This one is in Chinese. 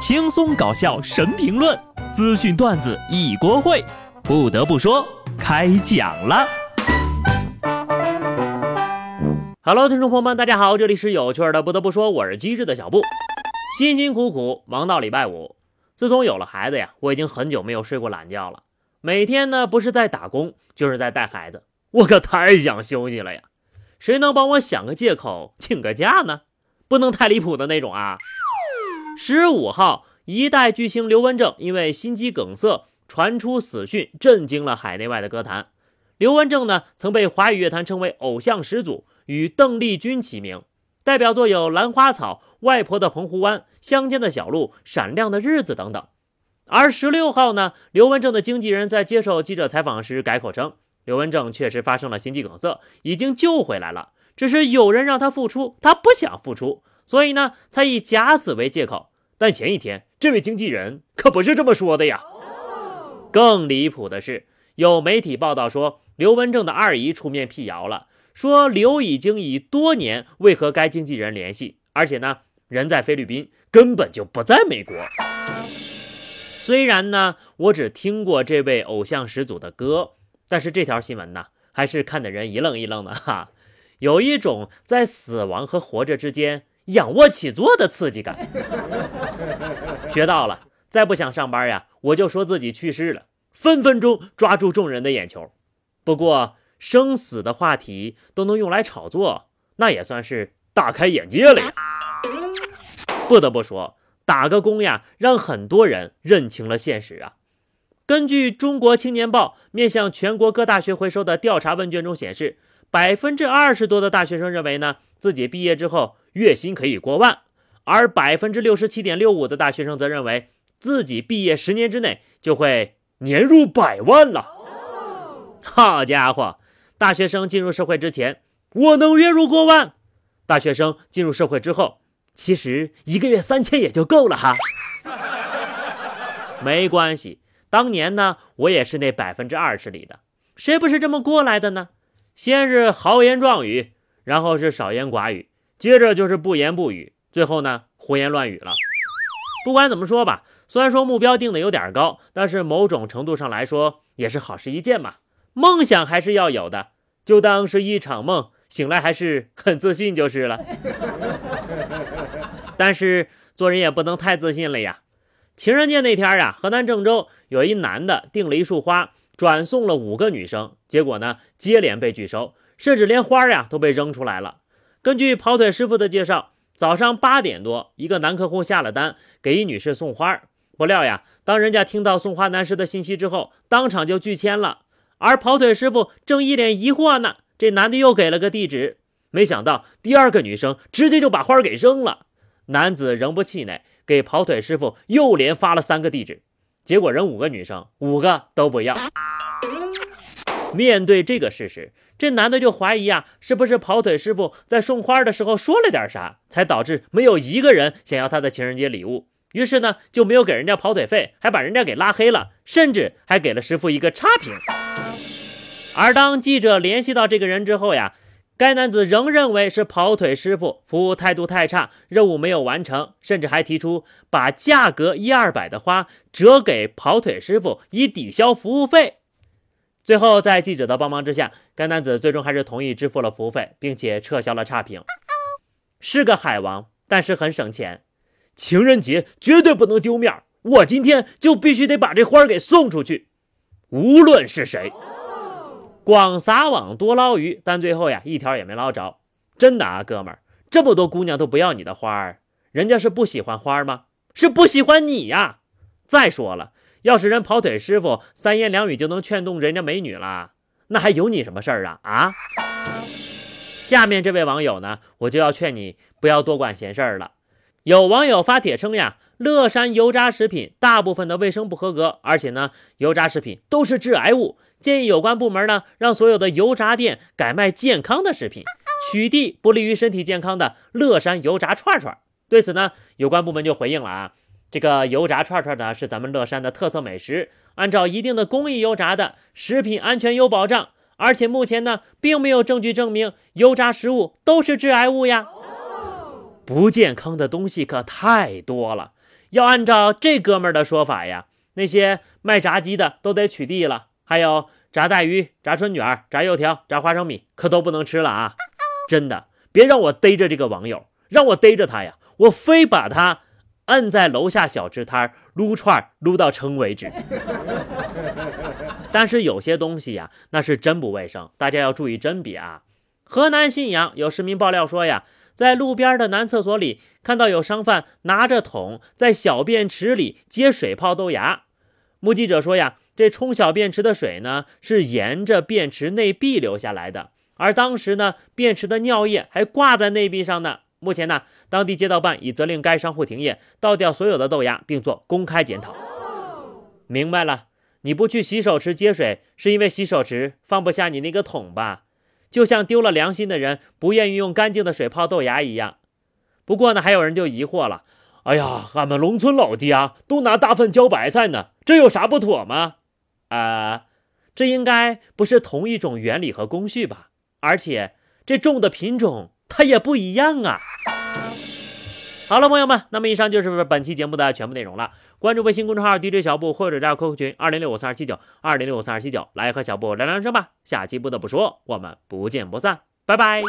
轻松搞笑神评论，资讯段子一锅烩。不得不说，开讲了。Hello，听众朋友们，大家好，这里是有趣的。不得不说，我是机智的小布，辛辛苦苦忙到礼拜五。自从有了孩子呀，我已经很久没有睡过懒觉了。每天呢，不是在打工，就是在带孩子，我可太想休息了呀。谁能帮我想个借口请个假呢？不能太离谱的那种啊。十五号，一代巨星刘文正因为心肌梗塞传出死讯，震惊了海内外的歌坛。刘文正呢，曾被华语乐坛称为偶像始祖，与邓丽君齐名，代表作有《兰花草》《外婆的澎湖湾》《乡间的小路》《闪亮的日子》等等。而十六号呢，刘文正的经纪人在接受记者采访时改口称，刘文正确实发生了心肌梗塞，已经救回来了，只是有人让他复出，他不想复出，所以呢，才以假死为借口。但前一天，这位经纪人可不是这么说的呀。更离谱的是，有媒体报道说，刘文正的二姨出面辟谣了，说刘已经已多年未和该经纪人联系，而且呢，人在菲律宾，根本就不在美国。虽然呢，我只听过这位偶像始祖的歌，但是这条新闻呢，还是看得人一愣一愣的哈，有一种在死亡和活着之间。仰卧起坐的刺激感，学到了。再不想上班呀，我就说自己去世了，分分钟抓住众人的眼球。不过生死的话题都能用来炒作，那也算是大开眼界了呀。不得不说，打个工呀，让很多人认清了现实啊。根据《中国青年报》面向全国各大学回收的调查问卷中显示，百分之二十多的大学生认为呢，自己毕业之后。月薪可以过万，而百分之六十七点六五的大学生则认为自己毕业十年之内就会年入百万了。好家伙，大学生进入社会之前，我能月入过万；大学生进入社会之后，其实一个月三千也就够了哈。没关系，当年呢，我也是那百分之二十里的，谁不是这么过来的呢？先是豪言壮语，然后是少言寡语。接着就是不言不语，最后呢胡言乱语了。不管怎么说吧，虽然说目标定的有点高，但是某种程度上来说也是好事一件嘛。梦想还是要有的，就当是一场梦，醒来还是很自信就是了。但是做人也不能太自信了呀。情人节那天呀，河南郑州有一男的订了一束花，转送了五个女生，结果呢接连被拒收，甚至连花呀都被扔出来了。根据跑腿师傅的介绍，早上八点多，一个男客户下了单，给一女士送花。不料呀，当人家听到送花男士的信息之后，当场就拒签了。而跑腿师傅正一脸疑惑呢，这男的又给了个地址，没想到第二个女生直接就把花给扔了。男子仍不气馁，给跑腿师傅又连发了三个地址，结果人五个女生，五个都不要。面对这个事实，这男的就怀疑啊，是不是跑腿师傅在送花的时候说了点啥，才导致没有一个人想要他的情人节礼物？于是呢，就没有给人家跑腿费，还把人家给拉黑了，甚至还给了师傅一个差评。而当记者联系到这个人之后呀，该男子仍认为是跑腿师傅服务态度太差，任务没有完成，甚至还提出把价格一二百的花折给跑腿师傅，以抵消服务费。最后，在记者的帮忙之下，该男子最终还是同意支付了服务费，并且撤销了差评。是个海王，但是很省钱。情人节绝对不能丢面儿我今天就必须得把这花给送出去，无论是谁。广撒网多捞鱼，但最后呀，一条也没捞着。真的啊，哥们儿，这么多姑娘都不要你的花儿，人家是不喜欢花吗？是不喜欢你呀。再说了。要是人跑腿师傅三言两语就能劝动人家美女了，那还有你什么事儿啊？啊！下面这位网友呢，我就要劝你不要多管闲事儿了。有网友发帖称呀，乐山油炸食品大部分的卫生不合格，而且呢，油炸食品都是致癌物，建议有关部门呢，让所有的油炸店改卖健康的食品，取缔不利于身体健康的乐山油炸串串。对此呢，有关部门就回应了啊。这个油炸串串呢，是咱们乐山的特色美食，按照一定的工艺油炸的，食品安全有保障。而且目前呢，并没有证据证明油炸食物都是致癌物呀。不健康的东西可太多了，要按照这哥们儿的说法呀，那些卖炸鸡的都得取缔了，还有炸带鱼、炸春卷、炸油条、炸花生米，可都不能吃了啊！真的，别让我逮着这个网友，让我逮着他呀，我非把他摁在楼下小吃摊撸串撸到撑为止。但是有些东西呀，那是真不卫生，大家要注意甄别啊！河南信阳有市民爆料说呀。在路边的男厕所里，看到有商贩拿着桶在小便池里接水泡豆芽。目击者说呀，这冲小便池的水呢是沿着便池内壁流下来的，而当时呢便池的尿液还挂在内壁上呢。目前呢，当地街道办已责令该商户停业，倒掉所有的豆芽，并做公开检讨。明白了，你不去洗手池接水，是因为洗手池放不下你那个桶吧？就像丢了良心的人不愿意用干净的水泡豆芽一样。不过呢，还有人就疑惑了：“哎呀，俺们农村老家都拿大粪浇白菜呢，这有啥不妥吗？”啊，这应该不是同一种原理和工序吧？而且这种的品种它也不一样啊。好了，朋友们，那么以上就是本期节目的全部内容了。关注微信公众号 DJ 小布，或者加入 QQ 群二零六五三二七九二零六五三二七九，来和小布聊聊人生吧。下期不得不说，我们不见不散，拜拜。